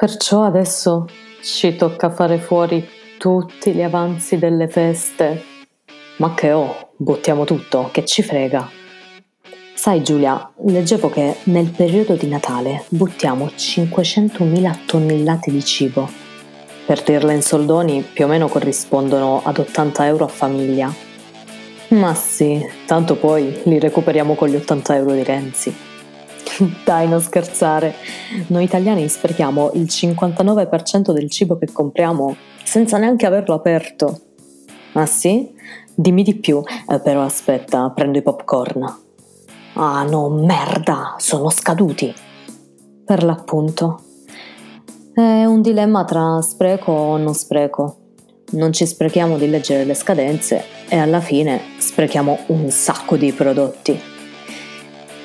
Perciò adesso ci tocca fare fuori tutti gli avanzi delle feste. Ma che ho, buttiamo tutto, che ci frega. Sai Giulia, leggevo che nel periodo di Natale buttiamo 500.000 tonnellate di cibo. Per dirle in soldoni più o meno corrispondono ad 80 euro a famiglia. Ma sì, tanto poi li recuperiamo con gli 80 euro di Renzi. Dai, non scherzare. Noi italiani sprechiamo il 59% del cibo che compriamo senza neanche averlo aperto. Ah sì? Dimmi di più, eh, però aspetta, prendo i popcorn. Ah no, merda, sono scaduti. Per l'appunto. È un dilemma tra spreco o non spreco. Non ci sprechiamo di leggere le scadenze e alla fine sprechiamo un sacco di prodotti.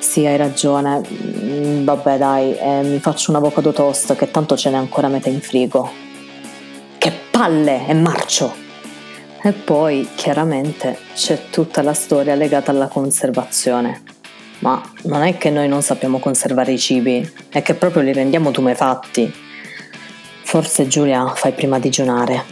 Sì, hai ragione. Mm, vabbè, dai, eh, mi faccio un avocado toast che tanto ce n'è ancora metà in frigo. Che palle, è marcio! E poi, chiaramente, c'è tutta la storia legata alla conservazione. Ma non è che noi non sappiamo conservare i cibi, è che proprio li rendiamo tumefatti. Forse Giulia fai prima digiunare.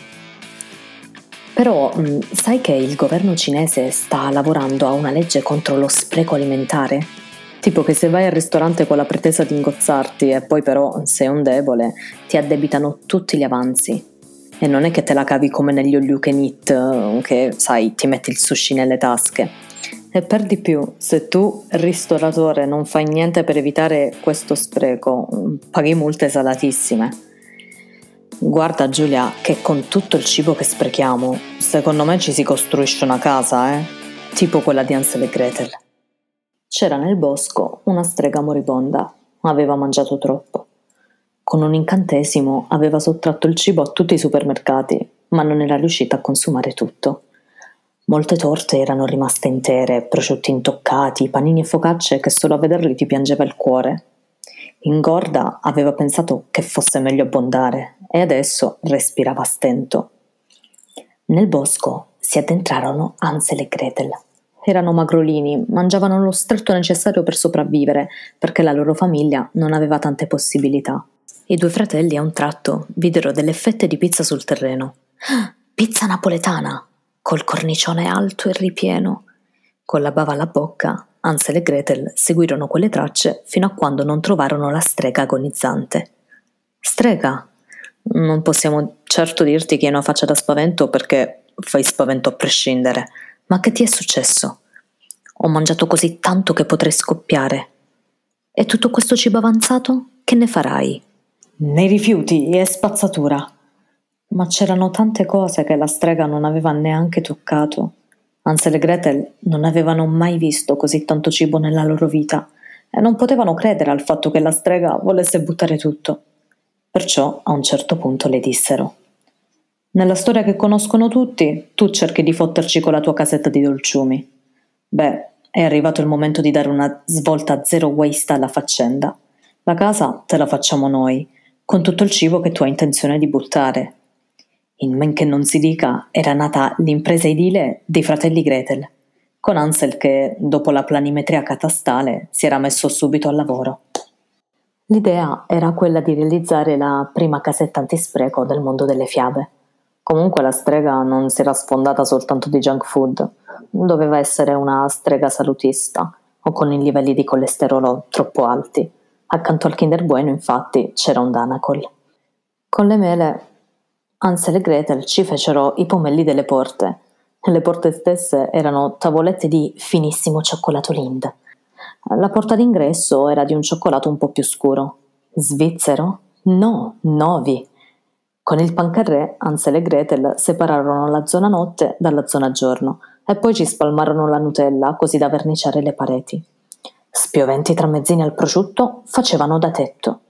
Però mm, sai che il governo cinese sta lavorando a una legge contro lo spreco alimentare? Tipo che se vai al ristorante con la pretesa di ingozzarti e poi però sei un debole, ti addebitano tutti gli avanzi. E non è che te la cavi come negli all you can eat, che sai, ti metti il sushi nelle tasche. E per di più, se tu, ristoratore, non fai niente per evitare questo spreco, paghi multe salatissime. Guarda Giulia, che con tutto il cibo che sprechiamo, secondo me ci si costruisce una casa, eh? Tipo quella di Ansel e Gretel. C'era nel bosco una strega moribonda, aveva mangiato troppo. Con un incantesimo aveva sottratto il cibo a tutti i supermercati, ma non era riuscita a consumare tutto. Molte torte erano rimaste intere, prosciutti intoccati, panini e focacce che solo a vederli ti piangeva il cuore. Ingorda aveva pensato che fosse meglio abbondare e adesso respirava a stento. Nel bosco si addentrarono Ansel e Gretel. Erano magrolini, mangiavano lo stretto necessario per sopravvivere, perché la loro famiglia non aveva tante possibilità. I due fratelli a un tratto videro delle fette di pizza sul terreno. pizza napoletana, col cornicione alto e ripieno. Con la bava alla bocca, Ansel e Gretel seguirono quelle tracce fino a quando non trovarono la strega agonizzante. Strega? Non possiamo certo dirti che hai una faccia da spavento perché fai spavento a prescindere. Ma che ti è successo? Ho mangiato così tanto che potrei scoppiare. E tutto questo cibo avanzato? Che ne farai? Nei rifiuti e spazzatura. Ma c'erano tante cose che la strega non aveva neanche toccato. Ansel e Gretel non avevano mai visto così tanto cibo nella loro vita e non potevano credere al fatto che la strega volesse buttare tutto. Perciò a un certo punto le dissero Nella storia che conoscono tutti, tu cerchi di fotterci con la tua casetta di dolciumi. Beh, è arrivato il momento di dare una svolta zero waste alla faccenda. La casa te la facciamo noi, con tutto il cibo che tu hai intenzione di buttare in men che non si dica, era nata l'impresa edile dei fratelli Gretel, con Ansel che, dopo la planimetria catastale, si era messo subito al lavoro. L'idea era quella di realizzare la prima casetta antispreco del mondo delle fiabe. Comunque la strega non si era sfondata soltanto di junk food, doveva essere una strega salutista o con i livelli di colesterolo troppo alti. Accanto al Kinder Bueno, infatti, c'era un Danacol. Con le mele Ansel e Gretel ci fecero i pomelli delle porte. Le porte stesse erano tavolette di finissimo cioccolato Lind. La porta d'ingresso era di un cioccolato un po' più scuro. Svizzero? No, Novi. Con il pancarré, Ansel e Gretel separarono la zona notte dalla zona giorno e poi ci spalmarono la Nutella così da verniciare le pareti. Spioventi tramezzini al prosciutto facevano da tetto.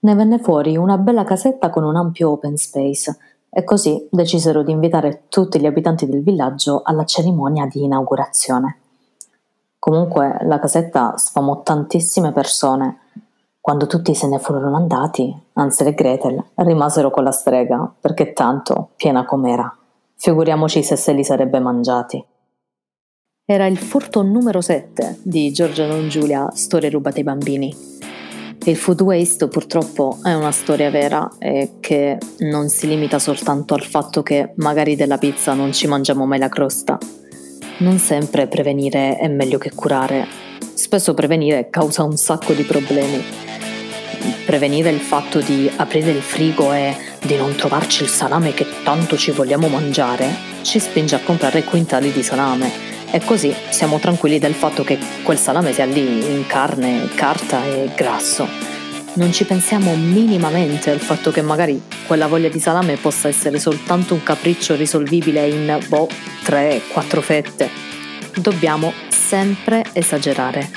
Ne venne fuori una bella casetta con un ampio open space e così decisero di invitare tutti gli abitanti del villaggio alla cerimonia di inaugurazione. Comunque la casetta sfamò tantissime persone. Quando tutti se ne furono andati, Ansel e Gretel rimasero con la strega, perché tanto, piena com'era, figuriamoci se se li sarebbe mangiati. Era il furto numero 7 di Giorgia Non Giulia, Storie rubate ai bambini. Il food waste purtroppo è una storia vera e che non si limita soltanto al fatto che magari della pizza non ci mangiamo mai la crosta. Non sempre prevenire è meglio che curare. Spesso prevenire causa un sacco di problemi. Prevenire il fatto di aprire il frigo e di non trovarci il salame che tanto ci vogliamo mangiare ci spinge a comprare quintali di salame e così siamo tranquilli del fatto che quel salame sia lì in carne, carta e grasso. Non ci pensiamo minimamente al fatto che magari quella voglia di salame possa essere soltanto un capriccio risolvibile in, boh, 3-4 fette. Dobbiamo sempre esagerare.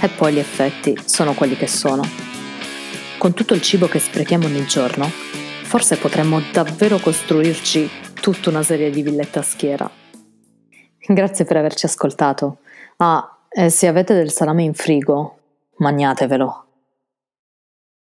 E poi gli effetti sono quelli che sono. Con tutto il cibo che sprechiamo ogni giorno, forse potremmo davvero costruirci tutta una serie di villette a schiera. Grazie per averci ascoltato. Ah, e se avete del salame in frigo, magnatevelo.